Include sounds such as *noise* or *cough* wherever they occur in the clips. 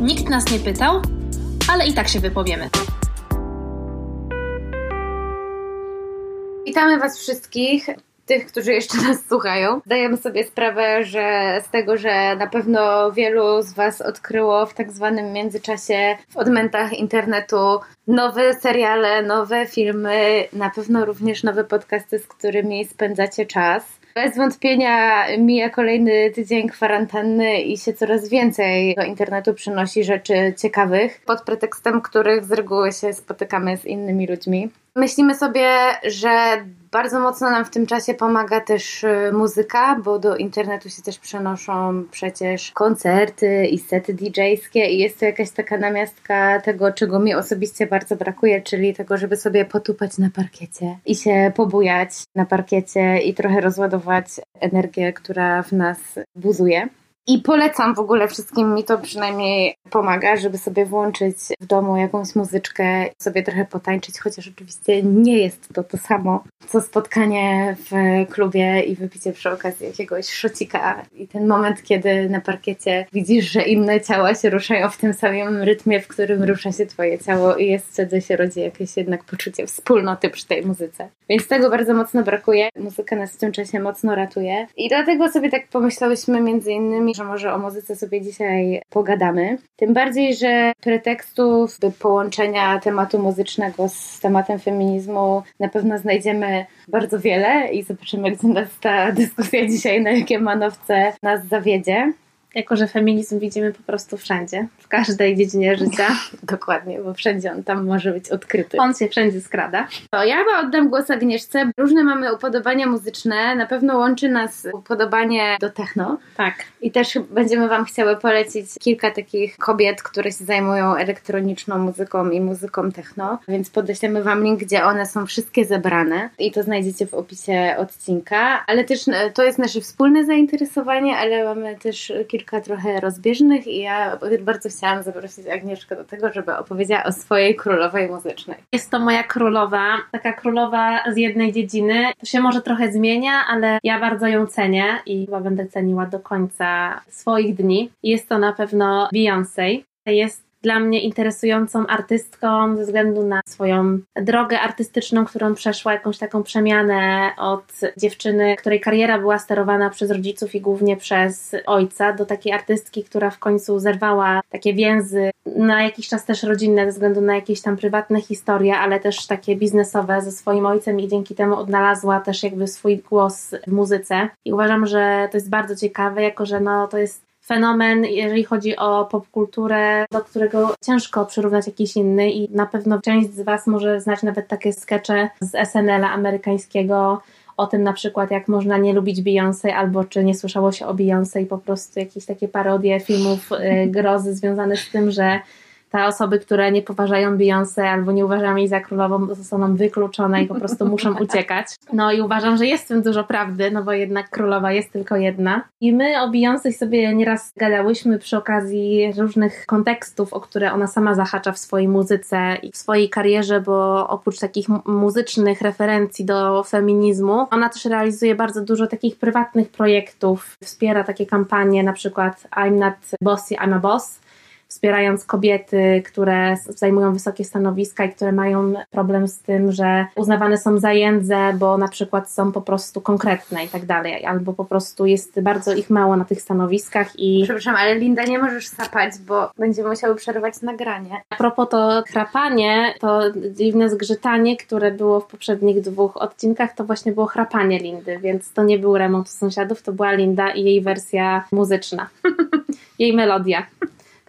Nikt nas nie pytał, ale i tak się wypowiemy. Witamy Was wszystkich tych, którzy jeszcze nas słuchają. Zdajemy sobie sprawę, że z tego, że na pewno wielu z Was odkryło w tak zwanym międzyczasie w odmętach internetu nowe seriale, nowe filmy, na pewno również nowe podcasty, z którymi spędzacie czas. Bez wątpienia mija kolejny tydzień kwarantanny i się coraz więcej do internetu przynosi rzeczy ciekawych, pod pretekstem których z reguły się spotykamy z innymi ludźmi. Myślimy sobie, że bardzo mocno nam w tym czasie pomaga też y, muzyka, bo do internetu się też przenoszą przecież koncerty i sety DJ-skie i jest to jakaś taka namiastka tego, czego mi osobiście bardzo brakuje, czyli tego, żeby sobie potupać na parkiecie i się pobujać na parkiecie i trochę rozładować energię, która w nas buzuje. I polecam w ogóle wszystkim, mi to przynajmniej pomaga, żeby sobie włączyć w domu jakąś muzyczkę, sobie trochę potańczyć, chociaż oczywiście nie jest to to samo, co spotkanie w klubie i wypicie przy okazji jakiegoś szocika. I ten moment, kiedy na parkiecie widzisz, że inne ciała się ruszają w tym samym rytmie, w którym rusza się twoje ciało i jest wtedy się rodzi jakieś jednak poczucie wspólnoty przy tej muzyce. Więc tego bardzo mocno brakuje. Muzyka nas w tym czasie mocno ratuje. I dlatego sobie tak pomyślałyśmy między innymi, że może o muzyce sobie dzisiaj pogadamy. Tym bardziej, że pretekstów do połączenia tematu muzycznego z tematem feminizmu na pewno znajdziemy bardzo wiele i zobaczymy, gdzie nas ta dyskusja dzisiaj na jakie manowce nas zawiedzie. Jako, że feminizm widzimy po prostu wszędzie, w każdej dziedzinie życia. *laughs* Dokładnie, bo wszędzie on tam może być odkryty. On się wszędzie skrada. To ja chyba oddam głos Agnieszce. Różne mamy upodobania muzyczne. Na pewno łączy nas upodobanie do techno. Tak. I też będziemy Wam chciały polecić kilka takich kobiet, które się zajmują elektroniczną muzyką i muzyką techno. Więc podeślemy Wam link, gdzie one są wszystkie zebrane. I to znajdziecie w opisie odcinka. Ale też e, to jest nasze wspólne zainteresowanie, ale mamy też kilka kilka trochę rozbieżnych i ja bardzo chciałam zaprosić Agnieszkę do tego, żeby opowiedziała o swojej królowej muzycznej. Jest to moja królowa, taka królowa z jednej dziedziny. To się może trochę zmienia, ale ja bardzo ją cenię i chyba będę ceniła do końca swoich dni. Jest to na pewno Beyoncé. Jest dla mnie interesującą artystką ze względu na swoją drogę artystyczną, którą przeszła, jakąś taką przemianę od dziewczyny, której kariera była sterowana przez rodziców i głównie przez ojca, do takiej artystki, która w końcu zerwała takie więzy na jakiś czas też rodzinne, ze względu na jakieś tam prywatne historie, ale też takie biznesowe ze swoim ojcem i dzięki temu odnalazła też jakby swój głos w muzyce. I uważam, że to jest bardzo ciekawe, jako że no, to jest fenomen, jeżeli chodzi o popkulturę, do którego ciężko przyrównać jakiś inny i na pewno część z Was może znać nawet takie skecze z SNL-a amerykańskiego, o tym na przykład, jak można nie lubić Beyoncé, albo czy nie słyszało się o Beyoncé i po prostu jakieś takie parodie filmów y, grozy związane z tym, że te osoby, które nie poważają Beyoncé albo nie uważają jej za królową, zostaną wykluczone i po prostu *laughs* muszą uciekać. No i uważam, że jest w tym dużo prawdy, no bo jednak królowa jest tylko jedna. I my o Beyoncé sobie nieraz gadałyśmy przy okazji różnych kontekstów, o które ona sama zahacza w swojej muzyce i w swojej karierze, bo oprócz takich muzycznych referencji do feminizmu, ona też realizuje bardzo dużo takich prywatnych projektów, wspiera takie kampanie, na przykład I'm not bossy, I'm a boss, wspierając kobiety, które zajmują wysokie stanowiska i które mają problem z tym, że uznawane są za jędze, bo na przykład są po prostu konkretne i tak dalej, albo po prostu jest bardzo ich mało na tych stanowiskach i... Przepraszam, ale Linda, nie możesz sapać, bo będziemy musiały przerwać nagranie. A propos to chrapanie, to dziwne zgrzytanie, które było w poprzednich dwóch odcinkach, to właśnie było chrapanie Lindy, więc to nie był remont sąsiadów, to była Linda i jej wersja muzyczna. *laughs* jej melodia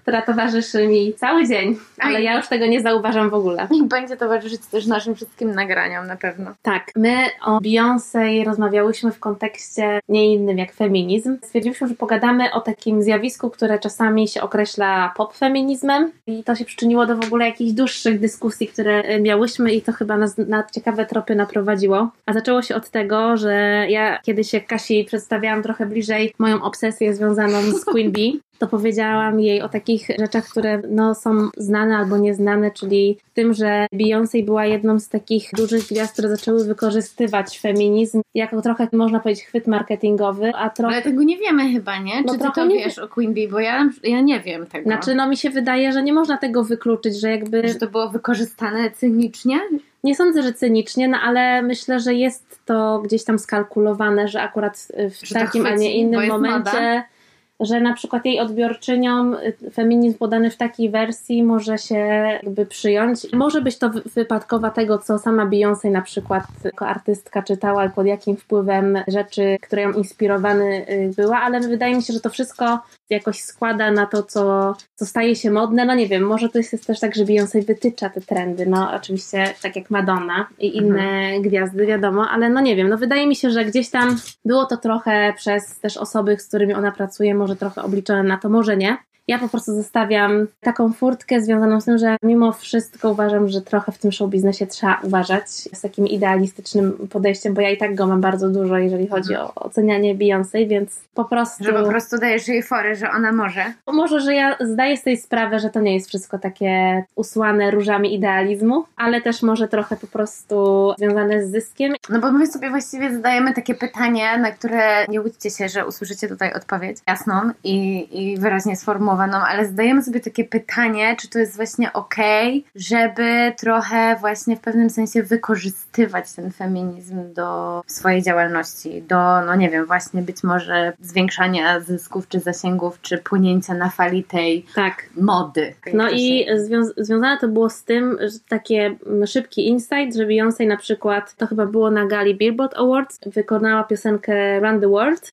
która towarzyszy mi cały dzień, ale ja już tego nie zauważam w ogóle. I będzie towarzyszyć też naszym wszystkim nagraniom na pewno. Tak, my o Beyoncé rozmawiałyśmy w kontekście nie innym jak feminizm. Stwierdziliśmy, że pogadamy o takim zjawisku, które czasami się określa pop-feminizmem i to się przyczyniło do w ogóle jakichś dłuższych dyskusji, które miałyśmy i to chyba nas na ciekawe tropy naprowadziło. A zaczęło się od tego, że ja kiedyś jak Kasi przedstawiałam trochę bliżej moją obsesję związaną z Queen Bee to powiedziałam jej o takich rzeczach, które no, są znane albo nieznane, czyli tym, że Beyoncé była jedną z takich dużych gwiazd, które zaczęły wykorzystywać feminizm jako trochę, można powiedzieć, chwyt marketingowy, a trochę... Ale tego nie wiemy chyba, nie? No Czy ty to nie wiesz o Queen Bee? Bo ja, ja nie wiem tego. Znaczy, no mi się wydaje, że nie można tego wykluczyć, że jakby... Że to było wykorzystane cynicznie? Nie sądzę, że cynicznie, no ale myślę, że jest to gdzieś tam skalkulowane, że akurat w Że to takim, a chwyci, nie bo innym momencie, moda. Że na przykład jej odbiorczyniom feminizm podany w takiej wersji może się jakby przyjąć. Może być to wy- wypadkowa tego, co sama Beyoncé na przykład jako artystka czytała i pod jakim wpływem rzeczy, które ją inspirowany y, była, ale wydaje mi się, że to wszystko jakoś składa na to, co, co staje się modne. No nie wiem, może to jest też tak, że Beyoncé wytycza te trendy. No oczywiście tak jak Madonna i inne gwiazdy, wiadomo, ale no nie wiem, no wydaje mi się, że gdzieś tam było to trochę przez też osoby, z którymi ona pracuje, może trochę obliczone na to, może nie. Ja po prostu zostawiam taką furtkę związaną z tym, że mimo wszystko uważam, że trochę w tym show biznesie trzeba uważać z takim idealistycznym podejściem, bo ja i tak go mam bardzo dużo, jeżeli chodzi o ocenianie Beyoncé, więc po prostu... Że po prostu dajesz jej fory, że ona może. Może, że ja zdaję sobie sprawę, że to nie jest wszystko takie usłane różami idealizmu, ale też może trochę po prostu związane z zyskiem. No bo my sobie właściwie zadajemy takie pytanie, na które nie łudźcie się, że usłyszycie tutaj odpowiedź jasną i, i wyraźnie sformułowaną, ale zadajemy sobie takie pytanie, czy to jest właśnie okej, żeby trochę właśnie w pewnym sensie wykorzystywać ten feminizm do swojej działalności, do, no nie wiem, właśnie być może zwiększania zysków czy zasięgów, czy płynięcia na fali tej Tak. mody. No i zwią- związane to było z tym, że takie mm, szybki insight, że Beyoncé na przykład, to chyba było na gali Billboard Awards, wykonała piosenkę Run the World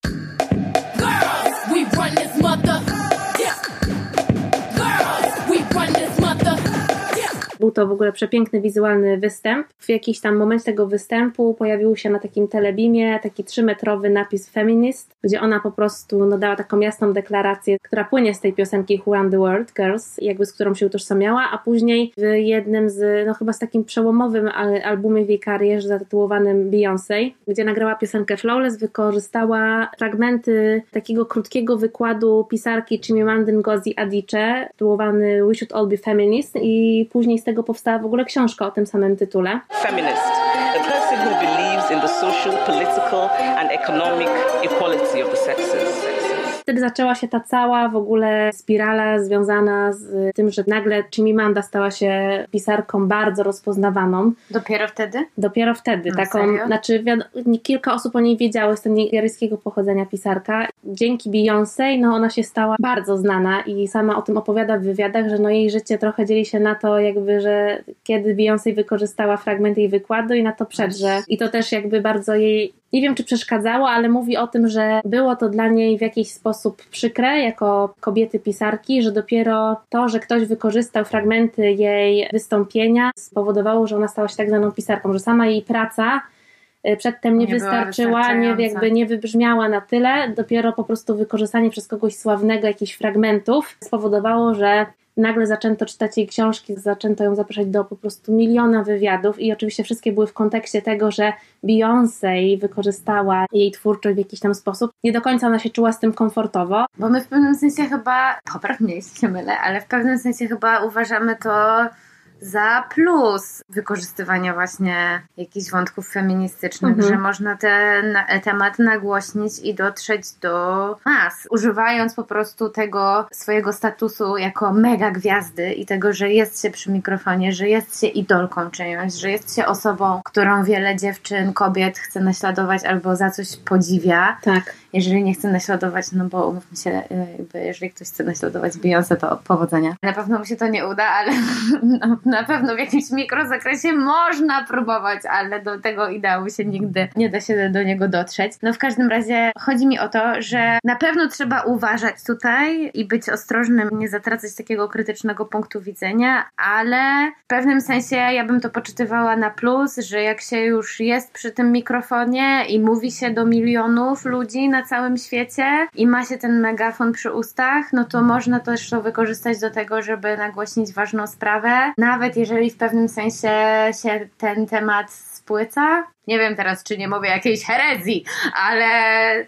to w ogóle przepiękny wizualny występ. W jakiś tam momencie tego występu pojawił się na takim telebimie taki trzymetrowy napis feminist, gdzie ona po prostu no, dała taką jasną deklarację, która płynie z tej piosenki Who Run the World Girls, jakby z którą się utożsamiała, a później w jednym z, no chyba z takim przełomowym al- albumie w jej karierze zatytułowanym Beyoncé, gdzie nagrała piosenkę Flawless, wykorzystała fragmenty takiego krótkiego wykładu pisarki Chimamanda Ngozi Adichie, tytułowany We Should All Be Feminist i później z tego powstała w ogóle książka o tym samym tytule. feminist, a person who believes in the social, political, and economic equality of the sexes. Wtedy zaczęła się ta cała w ogóle spirala związana z tym, że nagle Chimamanda stała się pisarką bardzo rozpoznawaną. Dopiero wtedy? Dopiero wtedy No, taką, serio? znaczy kilka osób o niej wiedziało, jest to nigeryjskiego pochodzenia pisarka. Dzięki Beyoncé, no ona się stała bardzo znana i sama o tym opowiada w wywiadach, że no jej życie trochę dzieli się na to jakby, że kiedy Beyoncé wykorzystała fragment jej wykładu i na to przed, że i to też jakby bardzo jej nie wiem, czy przeszkadzało, ale mówi o tym, że było to dla niej w jakiś sposób przykre jako kobiety pisarki, że dopiero to, że ktoś wykorzystał fragmenty jej wystąpienia, spowodowało, że ona stała się tak zwaną pisarką, że sama jej praca y, przedtem nie, Nie wystarczyła, nie, jakby nie wybrzmiała na tyle, dopiero po prostu wykorzystanie przez kogoś sławnego jakichś fragmentów spowodowało, że nagle zaczęto czytać jej książki, zaczęto ją zapraszać do po prostu miliona wywiadów i oczywiście wszystkie były w kontekście tego, że Beyoncé wykorzystała jej twórczość w jakiś tam sposób. Nie do końca ona się czuła z tym komfortowo. Bo my w pewnym sensie chyba, popraw *laughs* mnie jeśli się mylę, ale w pewnym sensie chyba uważamy to za plus wykorzystywania właśnie jakichś wątków feministycznych, Mhm. że można ten temat nagłośnić i dotrzeć do mas, używając po prostu tego swojego statusu jako mega gwiazdy i tego, że jest się przy mikrofonie, że jest się idolką czyjąś, że jest się osobą, którą wiele dziewczyn, kobiet chce naśladować albo za coś podziwia Tak. Jeżeli nie chce naśladować, no bo umówmy się, y, jakby jeżeli ktoś chce naśladować Beyoncé, to powodzenia. Na pewno mu się to nie uda, ale *laughs* no, na pewno w jakimś mikrozakresie można próbować, ale do tego ideału się nigdy nie da się do niego dotrzeć. No w każdym razie chodzi mi o to, że na pewno trzeba uważać tutaj i być ostrożnym, nie zatracać takiego krytycznego punktu widzenia, ale w pewnym sensie ja bym to poczytywała na plus, że jak się już jest przy tym mikrofonie i mówi się do milionów ludzi na całym świecie i ma się ten megafon przy ustach, no to można też to wykorzystać do tego, żeby nagłośnić ważną sprawę, nawet jeżeli w pewnym sensie się ten temat spłyca. Nie wiem teraz, czy nie mówię jakiejś herezji, ale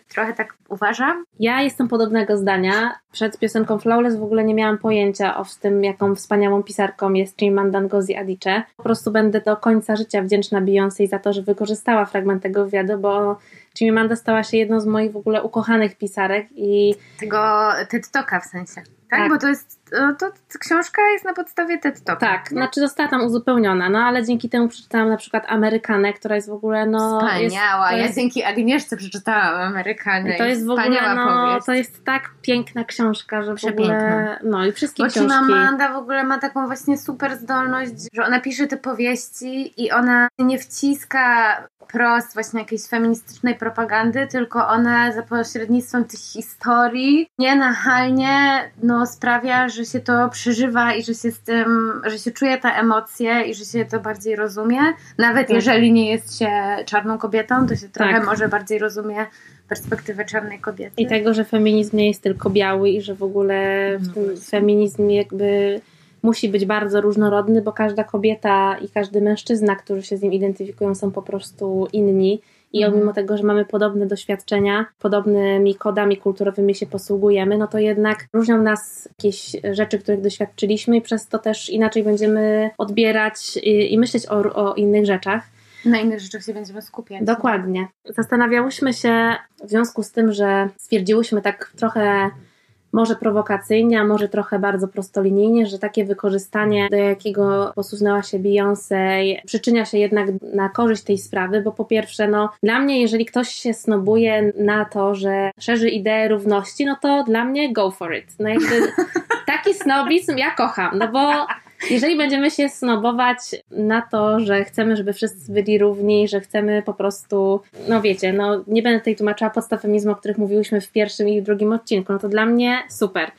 trochę tak uważam. Ja jestem podobnego zdania. Przed piosenką Flawless w ogóle nie miałam pojęcia o tym, jaką wspaniałą pisarką jest Chimamanda Ngozi Adichie. Po prostu będę do końca życia wdzięczna Beyoncé za to, że wykorzystała fragment tego wywiadu, bo Chimamanda stała się jedną z moich w ogóle ukochanych pisarek i Tego TED Talka w sensie. Tak? Tak. Bo to jest, to, to książka jest na podstawie TED Talka. tak, znaczy została tam uzupełniona, no ale dzięki temu przeczytałam na przykład Amerykanę, która jest w ogóle no... Wspaniała. Jest, ja jest, dzięki Agnieszce przeczytałam Amerykanę. To jest w ogóle, no, powieść. to jest tak piękna książka, że w Przepiękna. ogóle, no i wszystkie Bo książki. Chimamanda w ogóle ma taką właśnie super zdolność, że ona pisze te powieści i ona nie wciska prost właśnie jakiejś feministycznej propagandy, tylko ona za pośrednictwem tych historii nienachalnie no, sprawia, że się to przeżywa i że się z tym, że się czuje ta emocje i że się to bardziej rozumie. Nawet Tak. jeżeli nie jest się czarną kobietą, to się trochę Tak. może bardziej rozumie perspektywę czarnej kobiety. I tego, że feminizm nie jest tylko biały i że w ogóle No feminizm jakby musi być bardzo różnorodny, bo każda kobieta i każdy mężczyzna, którzy się z nim identyfikują, są po prostu inni. I Mhm. mimo tego, że mamy podobne doświadczenia, podobnymi kodami kulturowymi się posługujemy, no to jednak różnią nas jakieś rzeczy, których doświadczyliśmy i przez to też inaczej będziemy odbierać i, i myśleć o, o innych rzeczach. Na innych rzeczach się będziemy skupiać. Dokładnie. Zastanawiałyśmy się w związku z tym, że stwierdziłyśmy tak trochę może prowokacyjnie, a może trochę bardzo prostolinijnie, że takie wykorzystanie, do jakiego posunęła się Beyoncé, przyczynia się jednak na korzyść tej sprawy, bo po pierwsze, no dla mnie, jeżeli ktoś się snobuje na to, że szerzy ideę równości, no to dla mnie go for it. No jakby *laughs* taki snobizm ja kocham, no bo jeżeli będziemy się snobować na to, że chcemy, żeby wszyscy byli równi, że chcemy po prostu, no wiecie, no nie będę tutaj tłumaczyła podstaw feminizmu, o których mówiłyśmy w pierwszym i w drugim odcinku, no to dla mnie super.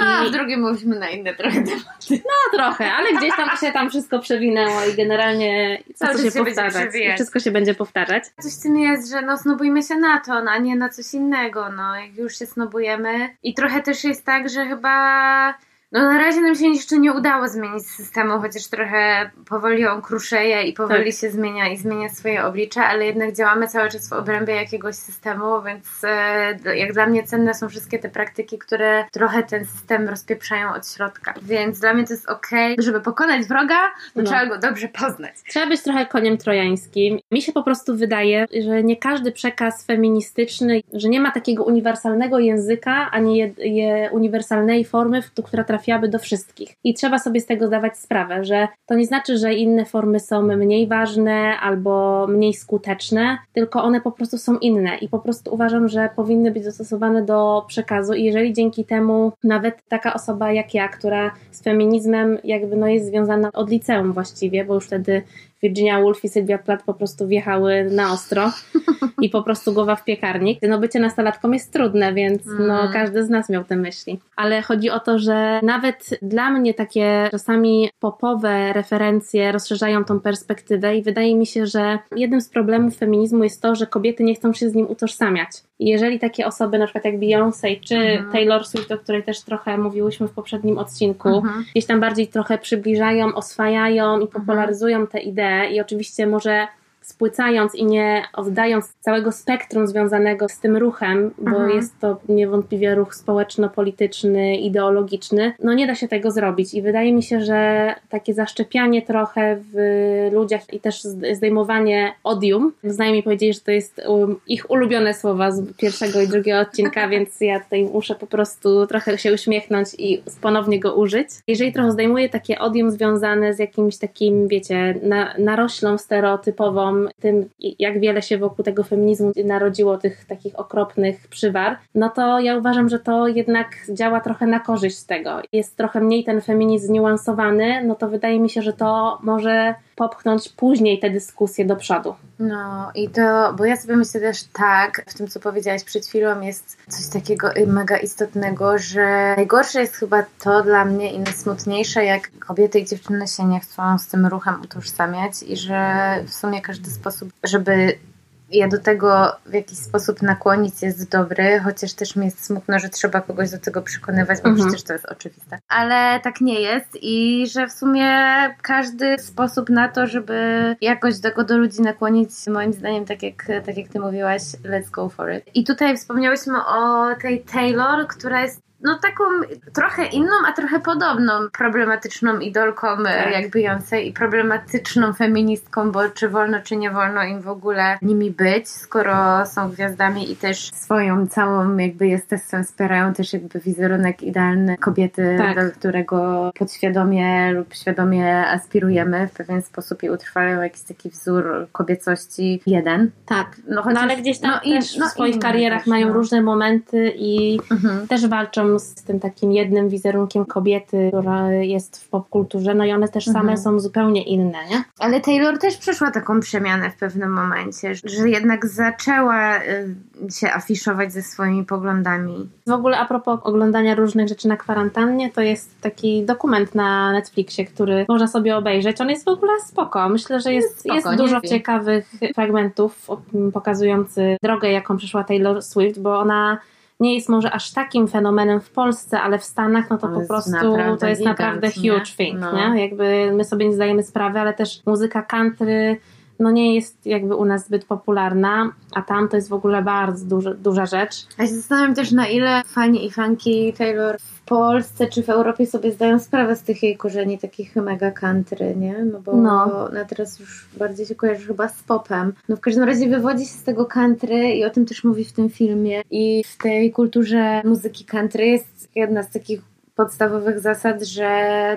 No, a I- w drugim mówiliśmy na inne trochę tematy. No trochę, ale gdzieś tam się tam wszystko przewinęło i generalnie co się się powtarzać. Wszystko się będzie powtarzać. Coś w tym jest, że no snobujmy się na to, no, a nie na coś innego, no jak już się snobujemy. I trochę też jest tak, że chyba no na razie nam się jeszcze nie udało zmienić systemu, chociaż trochę powoli on kruszeje i powoli Tak. się zmienia i zmienia swoje oblicze, ale jednak działamy cały czas w obrębie jakiegoś systemu, więc e, jak dla mnie cenne są wszystkie te praktyki, które trochę ten system rozpieprzają od środka. Więc dla mnie to jest okej, żeby pokonać wroga, to No. trzeba go dobrze poznać. Trzeba być trochę koniem trojańskim. Mi się po prostu wydaje, że nie każdy przekaz feministyczny, że nie ma takiego uniwersalnego języka, ani je, je uniwersalnej formy, która trafiałaby do wszystkich. I trzeba sobie z tego zdawać sprawę, że to nie znaczy, że inne formy są mniej ważne albo mniej skuteczne, tylko one po prostu są inne i po prostu uważam, że powinny być dostosowane do przekazu i jeżeli dzięki temu nawet taka osoba jak ja, która z feminizmem jakby no jest związana od liceum właściwie, bo już wtedy Virginia Woolf i Sylwia Plath po prostu wjechały na ostro i po prostu głowa w piekarnik. No bycie nastolatką jest trudne, więc no Mm. każdy z nas miał te myśli. Ale chodzi o to, że nawet dla mnie takie czasami popowe referencje rozszerzają tą perspektywę i wydaje mi się, że jednym z problemów feminizmu jest to, że kobiety nie chcą się z nim utożsamiać. I jeżeli takie osoby, na przykład jak Beyoncé czy Mhm. Taylor Swift, o której też trochę mówiłyśmy w poprzednim odcinku, Mhm. gdzieś tam bardziej trochę przybliżają, oswajają i popularyzują te idee i oczywiście może spłycając i nie oddając całego spektrum związanego z tym ruchem, bo Mhm. jest to niewątpliwie ruch społeczno-polityczny, ideologiczny, no nie da się tego zrobić i wydaje mi się, że takie zaszczepianie trochę w ludziach i też zdejmowanie odium, znajomi powiedzieli, że to jest um, ich ulubione słowa z pierwszego i drugiego odcinka, *laughs* więc ja tutaj muszę po prostu trochę się uśmiechnąć i ponownie go użyć. Jeżeli trochę zdejmuję takie odium związane z jakimś takim, wiecie, na, naroślą stereotypową, tym jak wiele się wokół tego feminizmu narodziło tych takich okropnych przywar, no to ja uważam, że to jednak działa trochę na korzyść tego. Jest trochę mniej ten feminizm zniuansowany, no to wydaje mi się, że to może popchnąć później te dyskusje do przodu. No i to, bo ja sobie myślę też tak, w tym co powiedziałaś przed chwilą jest coś takiego mega istotnego, że najgorsze jest chyba to dla mnie i najsmutniejsze, jak kobiety i dziewczyny się nie chcą z tym ruchem utożsamiać i że w sumie każdy sposób, żeby je do tego w jakiś sposób nakłonić jest dobry, chociaż też mi jest smutno, że trzeba kogoś do tego przekonywać, bo Mhm. przecież to jest oczywiste. Ale tak nie jest i że w sumie każdy sposób na to, żeby jakoś tego do ludzi nakłonić, moim zdaniem, tak jak, tak jak ty mówiłaś, let's go for it. I tutaj wspomniałyśmy o tej Taylor, która jest no taką trochę inną, a trochę podobną problematyczną idolką Tak. jak Beyoncé i problematyczną feministką, bo czy wolno, czy nie wolno im w ogóle nimi być, skoro są gwiazdami i też swoją całą jakby jestestwem wspierają też jakby wizerunek idealny kobiety, Tak. do którego podświadomie lub świadomie aspirujemy w pewien sposób i utrwalają jakiś taki wzór kobiecości jeden. Tak. No, No chociaż- ale gdzieś tam no i- też no w swoich karierach też, mają no. różne momenty i Mhm. też walczą z tym takim jednym wizerunkiem kobiety, która jest w popkulturze, no i one też same Mhm. są zupełnie inne, nie? Ale Taylor też przeszła taką przemianę w pewnym momencie, że jednak zaczęła y, się afiszować ze swoimi poglądami. W ogóle a propos oglądania różnych rzeczy na kwarantannie, to jest taki dokument na Netflixie, który można sobie obejrzeć. On jest w ogóle spoko. Myślę, że jest, spoko, jest dużo wiem. ciekawych fragmentów o- pokazujący drogę, jaką przeszła Taylor Swift, bo ona nie jest może aż takim fenomenem w Polsce, ale w Stanach no to To po prostu to jest gigant, naprawdę nie? huge thing, No. nie? Jakby my sobie nie zdajemy sprawy, ale też muzyka country no nie jest jakby u nas zbyt popularna, a tam to jest w ogóle bardzo duża, duża rzecz. Ja się zastanawiam też, na ile fani i fanki Taylor w Polsce czy w Europie sobie zdają sprawę z tych jej korzeni takich mega country, nie? No bo No. na teraz już bardziej się kojarzy chyba z popem. No w każdym razie wywodzi się z tego country i o tym też mówi w tym filmie. I w tej kulturze muzyki country jest jedna z takich podstawowych zasad, że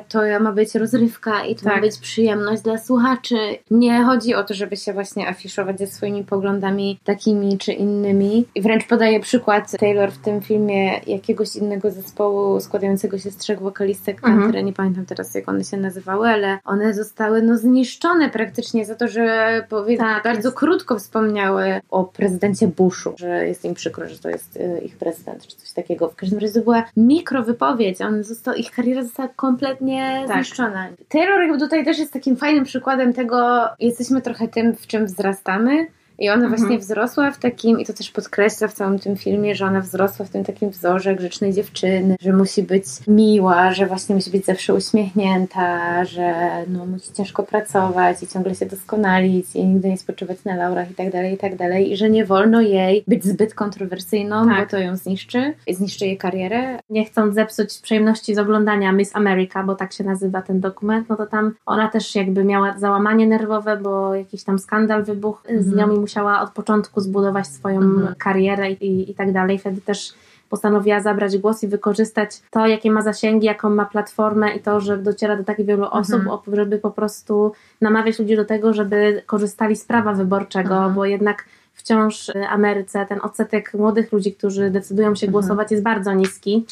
to ma być rozrywka i to ma Tak. być przyjemność dla słuchaczy. Nie chodzi o to, żeby się właśnie afiszować ze swoimi poglądami takimi czy innymi. I wręcz podaje przykład Taylor w tym filmie jakiegoś innego zespołu składającego się z trzech wokalistek Mhm. country. Nie pamiętam teraz jak one się nazywały, ale one zostały no zniszczone praktycznie za to, że powie- Tak, bardzo jest. krótko wspomniały o prezydencie Bushu, że jest im przykro, że to jest y, ich prezydent, czy coś takiego. W każdym razie to była mikrowypowiedź. On został, ich kariera została kompletnie Tak. zniszczona. Taylor jakby tutaj też jest takim fajnym przykładem tego, jesteśmy trochę tym, w czym wzrastamy. I ona Mhm. właśnie wzrosła w takim, i to też podkreśla w całym tym filmie, że ona wzrosła w tym takim wzorze grzecznej dziewczyny, że musi być miła, że właśnie musi być zawsze uśmiechnięta, że no, musi ciężko pracować i ciągle się doskonalić i nigdy nie spoczywać na laurach i tak dalej, i tak dalej. I że nie wolno jej być zbyt kontrowersyjną, Tak. bo to ją zniszczy, i zniszczy jej karierę. nie chcąc zepsuć przyjemności z oglądania Miss America, bo tak się nazywa ten dokument, no to tam ona też jakby miała załamanie nerwowe, bo jakiś tam skandal wybuchł z Mhm. nią i musiała od początku zbudować swoją Mhm. karierę i, i, tak dalej. Wtedy też postanowiła zabrać głos i wykorzystać to, jakie ma zasięgi, jaką ma platformę i to, że dociera do tak wielu osób, Mhm. żeby po prostu namawiać ludzi do tego, żeby korzystali z prawa wyborczego, Mhm. bo jednak wciąż w Ameryce ten odsetek młodych ludzi, którzy decydują się Mhm. głosować jest bardzo niski.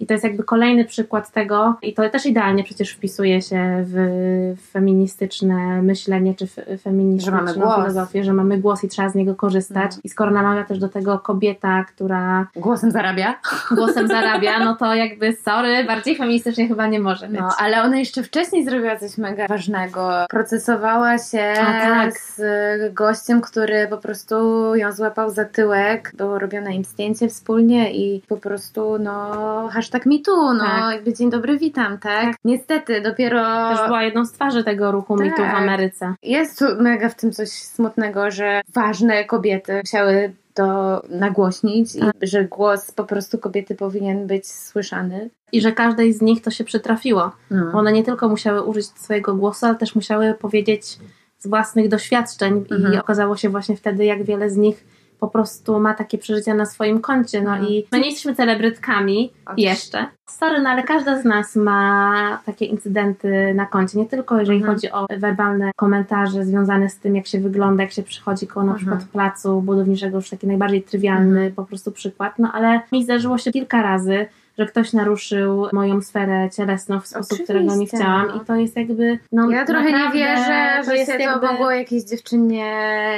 I to jest jakby kolejny przykład tego, i to też idealnie przecież wpisuje się w feministyczne myślenie, czy Że feministyczną filozofię, że mamy głos i trzeba z niego korzystać. No. I skoro namawia też do tego kobieta, która Głosem zarabia. głosem zarabia, no to *laughs* jakby sorry, bardziej feministycznie chyba nie może być. No, ale ona jeszcze wcześniej zrobiła coś mega ważnego. Procesowała się A, tak. z gościem, który po prostu ją złapał za tyłek. Było robione im zdjęcie wspólnie i po prostu, no, hashtag MeToo, no, Tak. jakby dzień dobry, witam, tak? Niestety, dopiero Też była jedną z twarzy tego ruchu Tak. mitu w Ameryce. jest tu mega w tym coś smutnego, że ważne kobiety chciały to nagłośnić Tak. i że głos po prostu kobiety powinien być słyszany. I że każdej z nich to się przytrafiło. No. One nie tylko musiały użyć swojego głosu, ale też musiały powiedzieć z własnych doświadczeń i Mhm. okazało się właśnie wtedy, jak wiele z nich po prostu ma takie przeżycia na swoim koncie. No Mhm. i my nie jesteśmy celebrytkami Oczywiście. jeszcze. Sorry, no ale każda z nas ma takie incydenty na koncie. Nie tylko jeżeli Mhm. chodzi o werbalne komentarze związane z tym, jak się wygląda, jak się przychodzi koło na Mhm. przykład placu budowniczego, już taki najbardziej trywialny Mhm. po prostu przykład. No ale mi zdarzyło się kilka razy, że ktoś naruszył moją sferę cielesną w sposób, którego nie Oczywiście, chciałam i to jest jakby no Ja trochę nie wierzę, że jest się jakby... to mogło jakiejś dziewczynie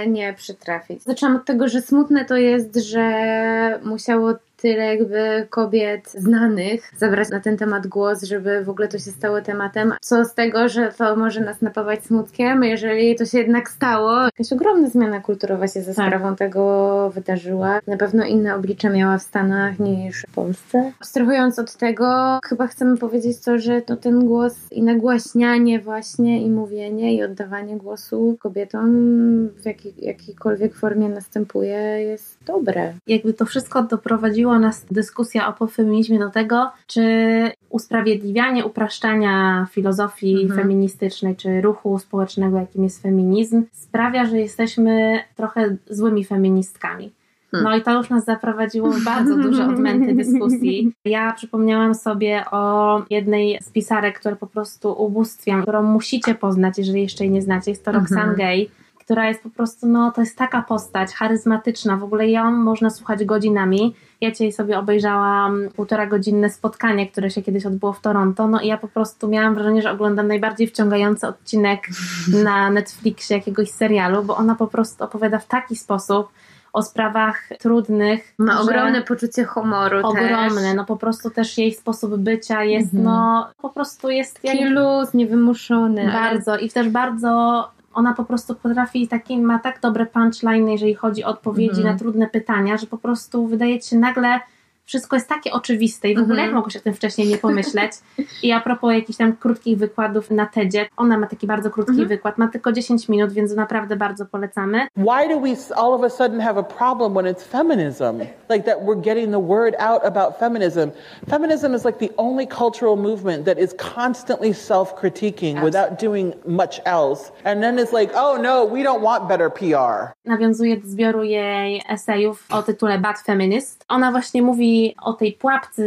nie przytrafić. Zaczęłam od tego, że smutne to jest, że musiało tyle jakby kobiet znanych zabrać na ten temat głos, żeby w ogóle to się stało tematem. Co z tego, że to może nas napawać smutkiem, jeżeli to się jednak stało. Jakaś ogromna zmiana kulturowa się za Tak. sprawą tego wydarzyła. Na pewno inne oblicze miała w Stanach niż w Polsce. Abstrahując od tego, chyba chcemy powiedzieć to, że to ten głos i nagłaśnianie właśnie i mówienie i oddawanie głosu kobietom w jaki, jakiejkolwiek formie następuje jest dobre. jakby to wszystko doprowadziło nas dyskusja o pofeminizmie do tego, czy usprawiedliwianie upraszczania filozofii Mhm. feministycznej, czy ruchu społecznego, jakim jest feminizm, sprawia, że jesteśmy trochę złymi feministkami. Hmm. No i to już nas zaprowadziło w bardzo duże odmęty dyskusji. Ja przypomniałam sobie o jednej z pisarek, która po prostu ubóstwiam, którą musicie poznać, jeżeli jeszcze jej nie znacie. Jest to Roxane Mhm. Gay, która jest po prostu, no to jest taka postać charyzmatyczna, w ogóle ją można słuchać godzinami. Ja dzisiaj sobie obejrzałam półtora godzinne spotkanie, które się kiedyś odbyło w Toronto, no i ja po prostu miałam wrażenie, że oglądam najbardziej wciągający odcinek na Netflixie jakiegoś serialu, bo ona po prostu opowiada w taki sposób o sprawach trudnych. Ma ogromne poczucie humoru Ogromne, też. no po prostu też jej sposób bycia jest, Mhm. no po prostu jest jak, Taki luz, niewymuszony. ale- bardzo i też bardzo ona po prostu potrafi taki, ma tak dobre punchline, jeżeli chodzi o odpowiedzi Mhm. na trudne pytania, że po prostu wydaje ci się nagle wszystko jest takie oczywiste i w ogóle Mhm. jak mogło się o tym wcześniej nie pomyśleć. *laughs* I a propos jakichś tam krótkich wykładów na TEDzie, ona ma taki bardzo krótki Mhm. wykład, ma tylko 10 minut, więc naprawdę bardzo polecamy. Why do we all of a sudden have a problem when it's feminism? Like that we're getting the word out about feminism. Feminism is like the only cultural movement that is constantly self critiquing without doing much else. And then it's like, oh no, we don't want better PR. nawiązuje do zbioru jej esejów o tytule Bad Feminist. Ona właśnie mówi o tej pułapce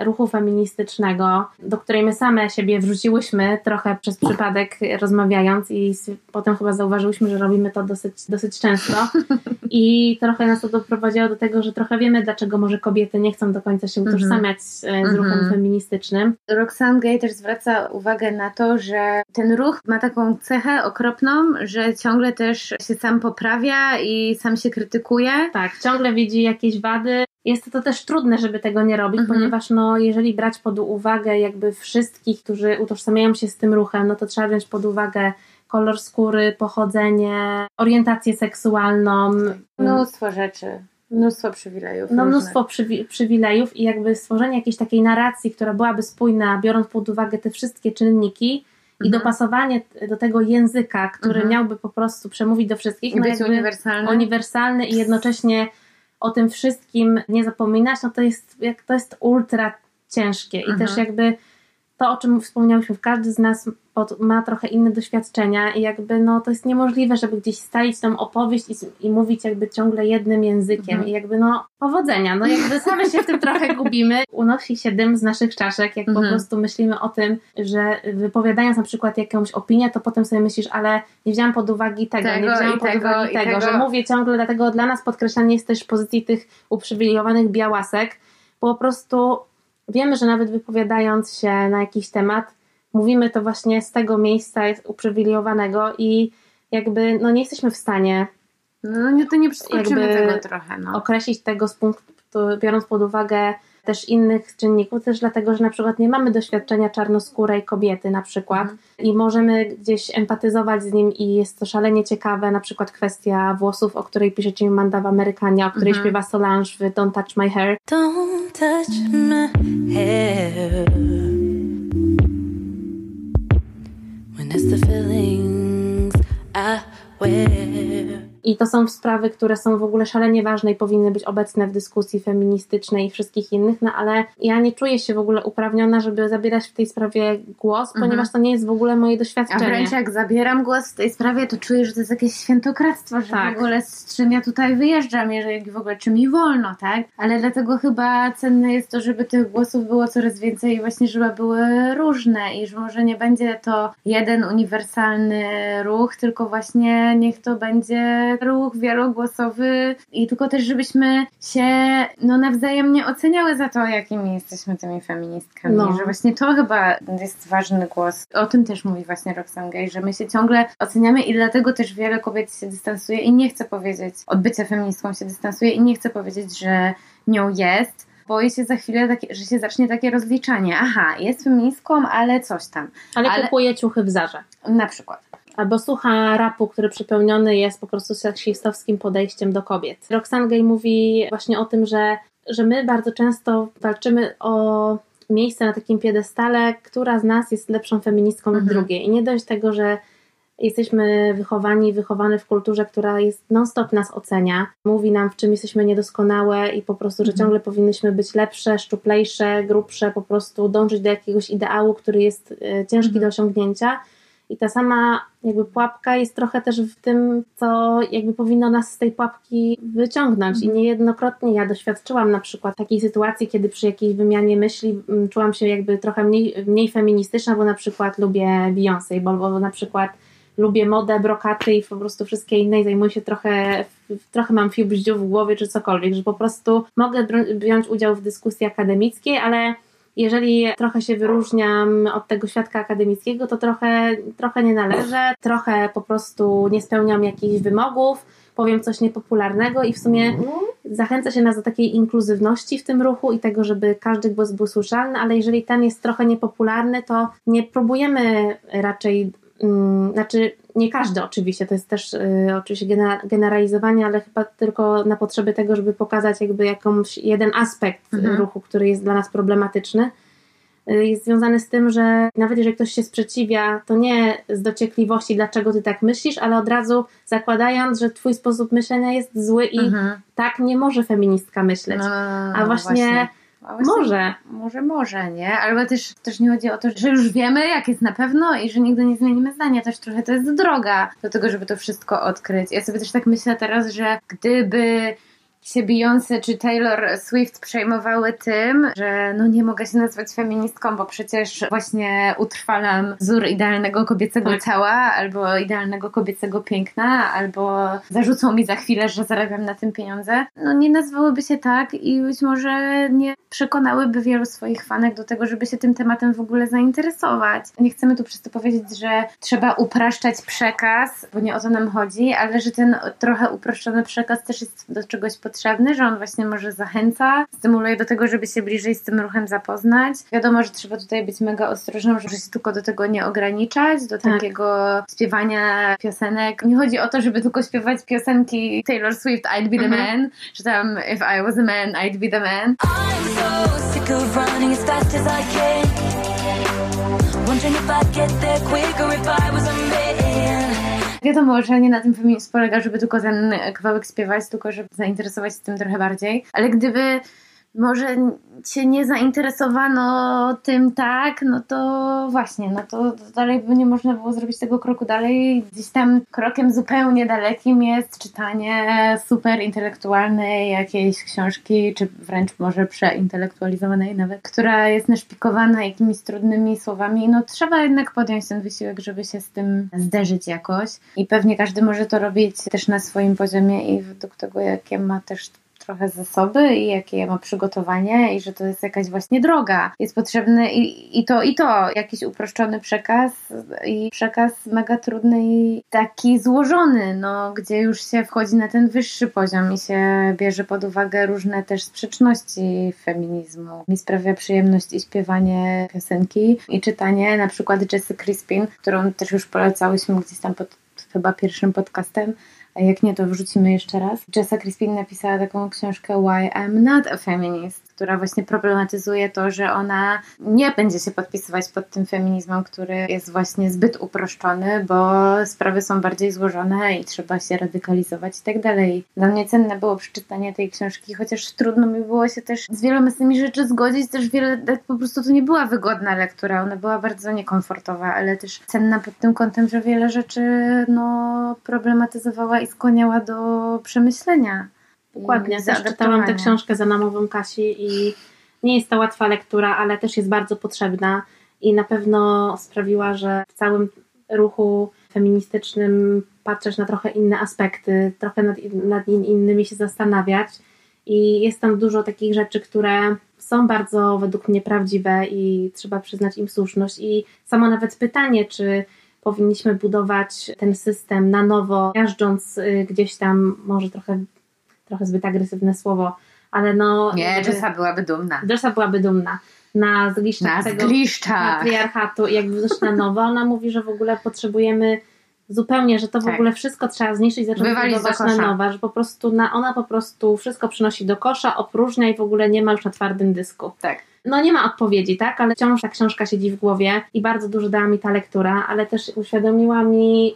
ruchu feministycznego, do której my same siebie wrzuciłyśmy trochę przez przypadek rozmawiając i potem chyba zauważyłyśmy, że robimy to dosyć, dosyć często *laughs* i trochę nas to doprowadziło do tego, że trochę wiemy, dlaczego może kobiety nie chcą do końca się utożsamiać e, z ruchem Mhm. feministycznym. Roxane Gay też zwraca uwagę na to, że ten ruch ma taką cechę okropną, że ciągle też się sam poprawia i sam się krytykuje. Tak, ciągle widzi jakieś wady. Jest to też trudne, żeby tego nie robić, Mhm. ponieważ no, jeżeli brać pod uwagę jakby wszystkich, którzy utożsamiają się z tym ruchem, no to trzeba wziąć pod uwagę kolor skóry, pochodzenie, orientację seksualną, Mnóstwo rzeczy, mnóstwo przywilejów. no, różnych. mnóstwo przywi- przywilejów i jakby stworzenie jakiejś takiej narracji, która byłaby spójna, biorąc pod uwagę te wszystkie czynniki i Mhm. dopasowanie do tego języka, który Mhm. miałby po prostu przemówić do wszystkich. I no być uniwersalny. uniwersalny i jednocześnie o tym wszystkim nie zapominać, no to jest, jak, to jest ultra ciężkie i Mhm. też jakby to, o czym wspomniałyśmy, każdy z nas pod, ma trochę inne doświadczenia i jakby no to jest niemożliwe, żeby gdzieś stalić tą opowieść i, i mówić jakby ciągle jednym językiem Mhm. i jakby no powodzenia, no jakby same się w tym trochę gubimy. Unosi się dym z naszych czaszek, jak po Mhm. prostu myślimy o tym, że wypowiadając na przykład jakąś opinię, to potem sobie myślisz, ale nie wziąłam pod uwagę tego, Tego nie wziąłam i pod tego, uwagę i tego, tego. że mówię ciągle, dlatego dla nas podkreślanie jest też pozycji tych uprzywilejowanych białasek, po prostu wiemy, że nawet wypowiadając się na jakiś temat, mówimy to właśnie z tego miejsca uprzywilejowanego i jakby no nie jesteśmy w stanie No nie, to nie przeskoczymy tego trochę, no. określić tego z punktu, biorąc pod uwagę też innych czynników, też dlatego, że na przykład nie mamy doświadczenia czarnoskórej kobiety na przykład Mhm. i możemy gdzieś empatyzować z nim i jest to szalenie ciekawe, na przykład kwestia włosów, o której pisze Jim Manda w Amerykanie, o której Mhm. śpiewa Solange w Don't Touch My Hair. Don't touch my hair. When it's the feelings I wear. I to są sprawy, które są w ogóle szalenie ważne i powinny być obecne w dyskusji feministycznej i wszystkich innych, no ale ja nie czuję się w ogóle uprawniona, żeby zabierać w tej sprawie głos, Mhm. ponieważ to nie jest w ogóle moje A doświadczenie. wręcz jak zabieram głos w tej sprawie, to czuję, że to jest jakieś świętokradztwo, że Tak. w ogóle z czym ja tutaj wyjeżdżam, jeżeli w ogóle czy mi wolno, tak? Ale dlatego chyba cenne jest to, żeby tych głosów było coraz więcej i właśnie, żeby były różne i że może nie będzie to jeden uniwersalny ruch, tylko właśnie niech to będzie ruch wielogłosowy i tylko też, żebyśmy się no nawzajem nie oceniały za to, jakimi jesteśmy tymi feministkami, No. że właśnie to chyba jest ważny głos. O tym też mówi właśnie Roxane Gay, że my się ciągle oceniamy i dlatego też wiele kobiet się dystansuje i nie chce powiedzieć, od bycia feministką się dystansuje i nie chce powiedzieć, że nią jest, boję się za chwilę, takie, że się zacznie takie rozliczanie. Aha, jest feministką, ale coś tam. Ale, Ale- kupuje ciuchy w Zarze. Na przykład. Albo słucha rapu, który przepełniony jest po prostu seksistowskim podejściem do kobiet. Roxane Gay mówi właśnie o tym, że, że my bardzo często walczymy o miejsce na takim piedestale, która z nas jest lepszą feministką od Mhm. drugiej. I nie dość tego, że jesteśmy wychowani, wychowane w kulturze, która jest non-stop nas ocenia, mówi nam w czym jesteśmy niedoskonałe i po prostu, że Mhm. ciągle powinnyśmy być lepsze, szczuplejsze, grubsze, po prostu dążyć do jakiegoś ideału, który jest e, ciężki Mhm. do osiągnięcia. I ta sama jakby pułapka jest trochę też w tym, co jakby powinno nas z tej pułapki wyciągnąć. I niejednokrotnie ja doświadczyłam na przykład takiej sytuacji, kiedy przy jakiejś wymianie myśli mm, czułam się jakby trochę mniej, mniej feministyczna, bo na przykład lubię Beyoncé, bo, bo na przykład lubię modę, brokaty i po prostu wszystkie inne i zajmuję się trochę, trochę mam fiu w głowie czy cokolwiek, że po prostu mogę br- wziąć udział w dyskusji akademickiej, ale jeżeli trochę się wyróżniam od tego świadka akademickiego, to trochę, trochę nie należę, trochę po prostu nie spełniam jakichś wymogów, powiem coś niepopularnego i w sumie zachęca się nas do takiej inkluzywności w tym ruchu i tego, żeby każdy głos był słyszalny, ale jeżeli ten jest trochę niepopularny, to nie próbujemy raczej, znaczy nie każdy oczywiście, to jest też y, oczywiście generalizowanie, ale chyba tylko na potrzeby tego, żeby pokazać jakby jakąś jeden aspekt Mhm. ruchu, który jest dla nas problematyczny. y, Jest związany z tym, że nawet jeżeli ktoś się sprzeciwia, to nie z dociekliwości, dlaczego ty tak myślisz, ale od razu zakładając, że twój sposób myślenia jest zły i Mhm. tak nie może feministka myśleć. No, A właśnie, A może. Może, może, nie? Ale też, też nie chodzi o to, że już wiemy, jak jest na pewno i że nigdy nie zmienimy zdania. Też trochę to jest droga do tego, żeby to wszystko odkryć. Ja sobie też tak myślę teraz, że gdyby się Beyoncé czy Taylor Swift przejmowały tym, że no nie mogę się nazwać feministką, bo przecież właśnie utrwalam wzór idealnego kobiecego Tak. ciała, albo idealnego kobiecego piękna, albo zarzucą mi za chwilę, że zarabiam na tym pieniądze. No nie nazwałyby się tak i być może nie przekonałyby wielu swoich fanek do tego, żeby się tym tematem w ogóle zainteresować. Nie chcemy tu przez to powiedzieć, że trzeba upraszczać przekaz, bo nie o to nam chodzi, ale że ten trochę uproszczony przekaz też jest do czegoś potrzebny, że on właśnie może zachęca, stymuluje do tego, żeby się bliżej z tym ruchem zapoznać. Wiadomo, że trzeba tutaj być mega ostrożną, żeby się tylko do tego nie ograniczać, do Tak. takiego śpiewania piosenek. Nie chodzi o to, żeby tylko śpiewać piosenki Taylor Swift, I'd be the Mhm. man, czy tam If I was a man, I'd be the man. I'm so sick of running as fast as I can. Wondering if I'd get there quicker if I was a man. Wiadomo, że nie na tym feminizm polega, żeby tylko ten kawałek śpiewać, tylko żeby zainteresować się tym trochę bardziej. Ale gdyby może cię nie zainteresowano tym tak, no to właśnie, no to dalej by nie można było zrobić tego kroku dalej. Gdzieś tam krokiem zupełnie dalekim jest czytanie super intelektualnej jakiejś książki, czy wręcz może przeintelektualizowanej nawet, która jest naszpikowana jakimiś trudnymi słowami. No trzeba jednak podjąć ten wysiłek, żeby się z tym zderzyć jakoś. I pewnie każdy może to robić też na swoim poziomie i według tego, jakie ma też trochę zasoby i jakie ma przygotowanie i że to jest jakaś właśnie droga. Jest potrzebny i, i to, i to. Jakiś uproszczony przekaz i przekaz mega trudny i taki złożony, no, gdzie już się wchodzi na ten wyższy poziom i się bierze pod uwagę różne też sprzeczności feminizmu. Mi sprawia przyjemność i śpiewanie piosenki i czytanie na przykład Jessy Crispin, którą też już polecałyśmy gdzieś tam pod chyba pierwszym podcastem, jak nie, to wrzucimy jeszcze raz. Jessa Crispin napisała taką książkę Why I'm Not a Feminist, która właśnie problematyzuje to, że ona nie będzie się podpisywać pod tym feminizmem, który jest właśnie zbyt uproszczony, bo sprawy są bardziej złożone i trzeba się radykalizować i tak dalej. Dla mnie cenne było przeczytanie tej książki, chociaż trudno mi było się też z wieloma z tymi rzeczy zgodzić, też wiele, po prostu to nie była wygodna lektura, ona była bardzo niekomfortowa, ale też cenna pod tym kątem, że wiele rzeczy no, problematyzowała i skłaniała do przemyślenia. Dokładnie, też czytałam tę książkę za namową Kasi i nie jest to łatwa lektura, ale też jest bardzo potrzebna i na pewno sprawiła, że w całym ruchu feministycznym patrzeć na trochę inne aspekty, trochę nad, nad in- innymi się zastanawiać i jest tam dużo takich rzeczy, które są bardzo według mnie prawdziwe i trzeba przyznać im słuszność. I samo nawet pytanie, czy powinniśmy budować ten system na nowo, miażdżąc y, gdzieś tam, może trochę, trochę zbyt agresywne słowo, ale no... Nie, jakby- Jessa byłaby dumna. Jessa byłaby dumna. Na zgliszczach Na zgliszczach. patriarchatu jakby wrócić na nowo. Ona mówi, że w ogóle potrzebujemy zupełnie, że to w Tak. ogóle wszystko trzeba zniszczyć zacząć Wywalić budować do na nowo, że po prostu na, ona po prostu wszystko przynosi do kosza, opróżnia i w ogóle nie ma już na twardym dysku. Tak. No nie ma odpowiedzi, tak? Ale wciąż ta książka siedzi w głowie i bardzo dużo dała mi ta lektura, ale też uświadomiła mi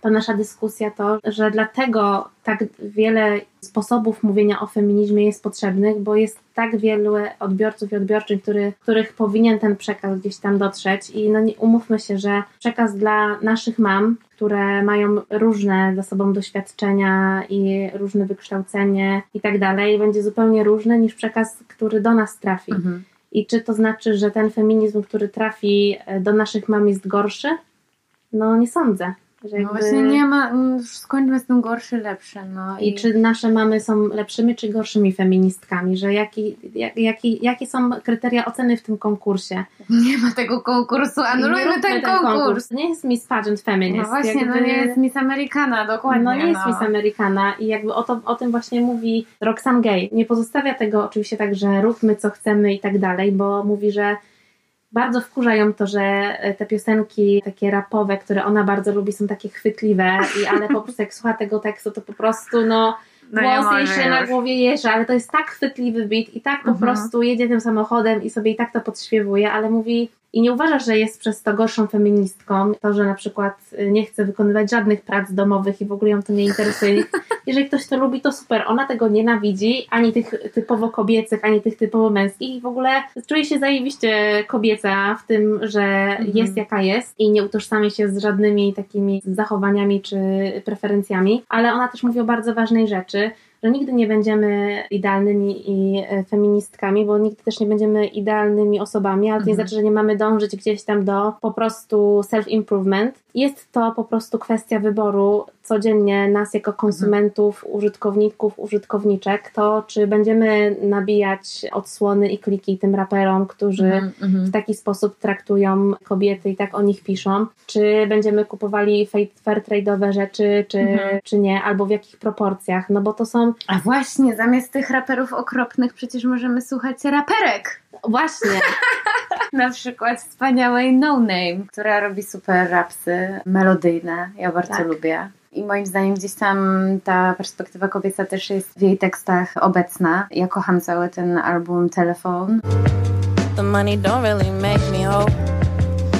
ta nasza dyskusja to, że dlatego tak wiele sposobów mówienia o feminizmie jest potrzebnych, bo jest tak wielu odbiorców i odbiorczyń, który, których powinien ten przekaz gdzieś tam dotrzeć i no nie, umówmy się, że przekaz dla naszych mam, które mają różne ze sobą doświadczenia i różne wykształcenie i tak dalej, będzie zupełnie różny niż przekaz, który do nas trafi. Mhm. I czy to znaczy, że ten feminizm, który trafi do naszych mam jest gorszy? No nie sądzę. Że No jakby- właśnie nie ma, już skończmy z tym gorszy, lepszy. No I czy nasze mamy są lepszymi czy gorszymi feministkami? Że jaki, jak, jaki, jakie są kryteria oceny w tym konkursie? nie ma tego konkursu, anulujmy róbmy ten konkurs. Nie jest Miss Pageant Feminist. No właśnie, no jakby- nie jest Miss Americana, dokładnie. No nie jest no. Miss Americana i jakby o, to, o tym właśnie mówi Roxane Gay. Nie pozostawia tego oczywiście tak, że róbmy co chcemy i tak dalej, bo mówi, że bardzo wkurza ją to, że e, te piosenki takie rapowe, które ona bardzo lubi, są takie chwytliwe, i, ale po prostu jak słucha tego tekstu, to po prostu no No włosy jej się na głowie jeżdża, ale to jest tak chwytliwy beat i tak po Mhm. prostu jedzie tym samochodem i sobie i tak to podśpiewuje, ale mówi i nie uważa, że jest przez to gorszą feministką, to, że na przykład y, nie chce wykonywać żadnych prac domowych i w ogóle ją to nie interesuje. *laughs* Jeżeli ktoś to lubi, to super. Ona tego nienawidzi, ani tych typowo kobiecych, ani tych typowo męskich i w ogóle czuje się zajebiście kobieca w tym, że Mhm. jest jaka jest i nie utożsamia się z żadnymi takimi zachowaniami czy preferencjami, ale ona też mówi o bardzo ważnej rzeczy, że nigdy nie będziemy idealnymi i e, feministkami, bo nigdy też nie będziemy idealnymi osobami, ale to nie Mhm. znaczy, że nie mamy dążyć gdzieś tam do po prostu self-improvement. Jest to po prostu kwestia wyboru codziennie nas jako konsumentów, użytkowników, użytkowniczek, to czy będziemy nabijać odsłony i kliki tym raperom, którzy Mhm, mhm. w taki sposób traktują kobiety i tak o nich piszą. Czy będziemy kupowali fair, fair trade'owe rzeczy, czy, Mhm. czy nie, albo w jakich proporcjach. No bo to są A właśnie, zamiast tych raperów okropnych przecież możemy słuchać raperek. właśnie. *laughs* Na przykład wspaniałej No Name, która robi super rapsy melodyjne. Ja bardzo Tak. lubię. I moim zdaniem gdzieś tam ta perspektywa kobieca też jest w jej tekstach obecna. Ja kocham cały ten album Telefon. The money don't really make me whole.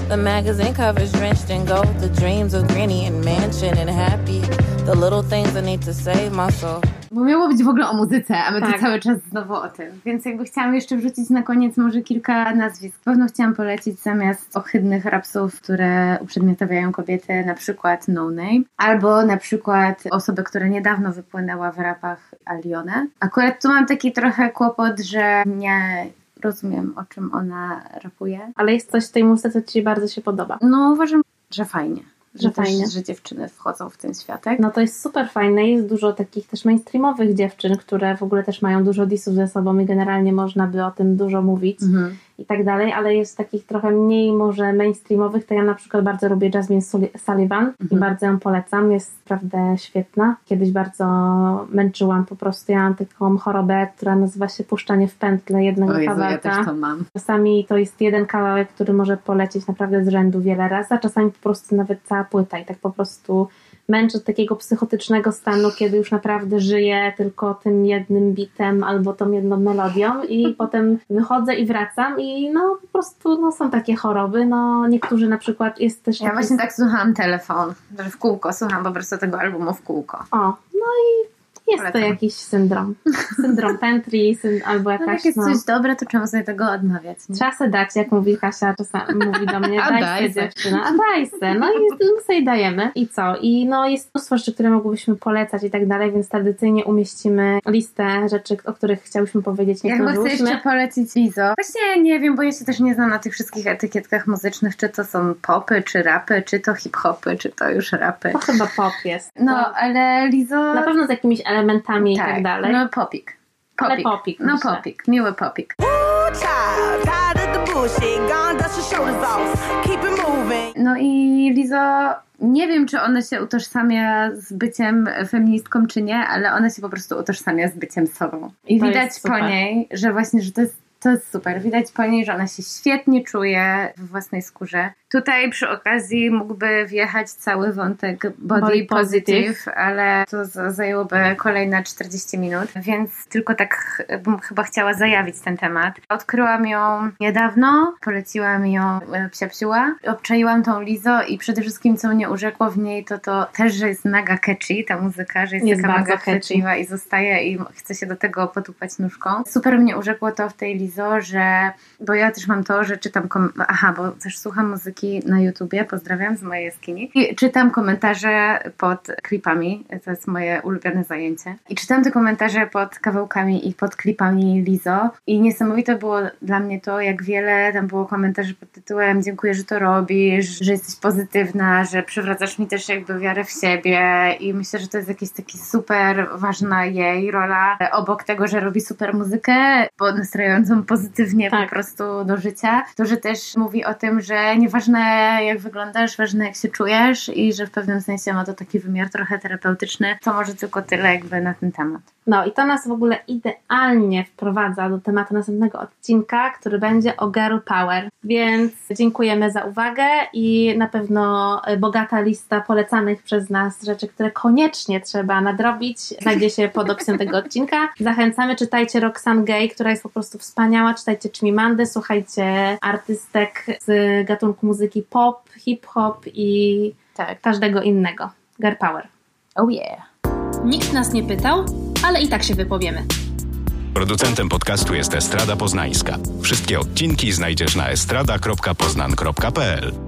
The magazine covers drenched in gold. The dreams of granny and mansion and happy. The little things I need to save my soul. Bo miało być w ogóle o muzyce, a my Tak. tu cały czas znowu o tym. Więc jakby chciałam jeszcze wrzucić na koniec może kilka nazwisk. Pewno chciałam polecić zamiast ohydnych rapsów, które uprzedmiotawiają kobiety, na przykład No Name, albo na przykład osobę, która niedawno wypłynęła w rapach Alione. Akurat tu mam taki trochę kłopot, że nie rozumiem, o czym ona rapuje. Ale jest coś w tej muzyce, co Ci bardzo się podoba. No uważam, że fajnie. Że, też, fajnie. że dziewczyny wchodzą w ten światek. No to jest super fajne. Jest dużo takich też mainstreamowych dziewczyn, które w ogóle też mają dużo disów ze sobą i generalnie można by o tym dużo mówić Mhm. I tak dalej, ale jest takich trochę mniej może mainstreamowych, to ja na przykład bardzo lubię Jasmine Sulli- Sullivan i Mhm. bardzo ją polecam. Jest naprawdę świetna. Kiedyś bardzo męczyłam po prostu. Ja mam taką chorobę, która nazywa się puszczanie w pętle jednego O Jezu, ja kawałka. też to mam. Czasami to jest jeden kawałek, który może polecieć naprawdę z rzędu wiele razy, a czasami po prostu nawet cała płyta i tak po prostu męczę od takiego psychotycznego stanu, kiedy już naprawdę żyję tylko tym jednym bitem albo tą jedną melodią i *laughs* potem wychodzę i wracam i no po prostu no, są takie choroby, no niektórzy na przykład jest też Ja właśnie tak słucham telefon, że w kółko słucham po prostu tego albumu w kółko. O, no i jest to Polecam. jakiś syndrom. Syndrom *laughs* pętli syn, albo No jakaś jak jest no, coś dobre, to czemu sobie tego odmawiać? Nie? Trzeba se dać, jak mówi Kasia, czasami mówi do mnie, *laughs* daj, daj se dziewczyna, a daj se. No i my sobie dajemy. I co? I no jest mnóstwo rzeczy, które mogłybyśmy polecać i tak dalej, więc tradycyjnie umieścimy listę rzeczy, o których chciałyśmy powiedzieć, Ja chyba chcę jeszcze polecić Lizo. Właśnie nie wiem, bo ja się też nie znam na tych wszystkich etykietkach muzycznych, czy to są popy, czy rapy, czy to hip-hopy, czy to już rapy. To chyba pop jest. No, To ale Lizo... na pewno z jakimiś elementami i tak dalej. No popik. Ale Popik. popik, No myślę. popik, miły popik. No i Lizo Nie wiem, czy ona się utożsamia z byciem feministką, czy nie, ale ona się po prostu utożsamia z byciem sobą. I To widać po niej, że właśnie, że to jest to jest super. Widać po niej, że ona się świetnie czuje w własnej skórze. Tutaj przy okazji mógłby wjechać cały wątek body, Body positive, positive. ale to zajęłoby kolejne 40 minut, więc tylko tak bym chyba chciała zajawić ten temat. Odkryłam ją niedawno, poleciła mi ją e, psia psiła. Obczaiłam tą Lizo i przede wszystkim co mnie urzekło w niej to to też, że jest mega catchy ta muzyka, że jest, Jest taka mega catchy. chwytliwa i zostaje i chce się do tego potupać nóżką. Super mnie urzekło to w tej Lizo, że bo ja też mam to, że czytam aha, bo też słucham muzyki na YouTubie, pozdrawiam z mojej jaskini. I czytam komentarze pod klipami, to jest moje ulubione zajęcie. I czytam te komentarze pod kawałkami i pod klipami Lizo. I niesamowite było dla mnie to, jak wiele tam było komentarzy pod tytułem dziękuję, że to robisz, że jesteś pozytywna, że przywracasz mi też jakby wiarę w siebie i myślę, że to jest jakiś taki super ważna jej rola obok tego, że robi super muzykę, bo nastrajającą pozytywnie Tak. po prostu do życia, to, że też mówi o tym, że nieważne jak wyglądasz, ważne jak się czujesz i że w pewnym sensie ma to taki wymiar trochę terapeutyczny, to może tylko tyle jakby na ten temat. No i to nas w ogóle idealnie wprowadza do tematu następnego odcinka, który będzie o girl power. Więc dziękujemy za uwagę i na pewno e, bogata lista polecanych przez nas rzeczy, które koniecznie trzeba nadrobić, znajdzie się pod opisem tego odcinka. Zachęcamy, czytajcie Roxanne Gay, która jest po prostu wspaniała, czytajcie Chimimandę, słuchajcie artystek z gatunku muzyki pop, hip-hop i Tak. każdego innego. Girl power. Oh yeah. Nikt nas nie pytał, ale i tak się wypowiemy. Producentem podcastu jest Estrada Poznańska. Wszystkie odcinki znajdziesz na estrada.poznan.pl.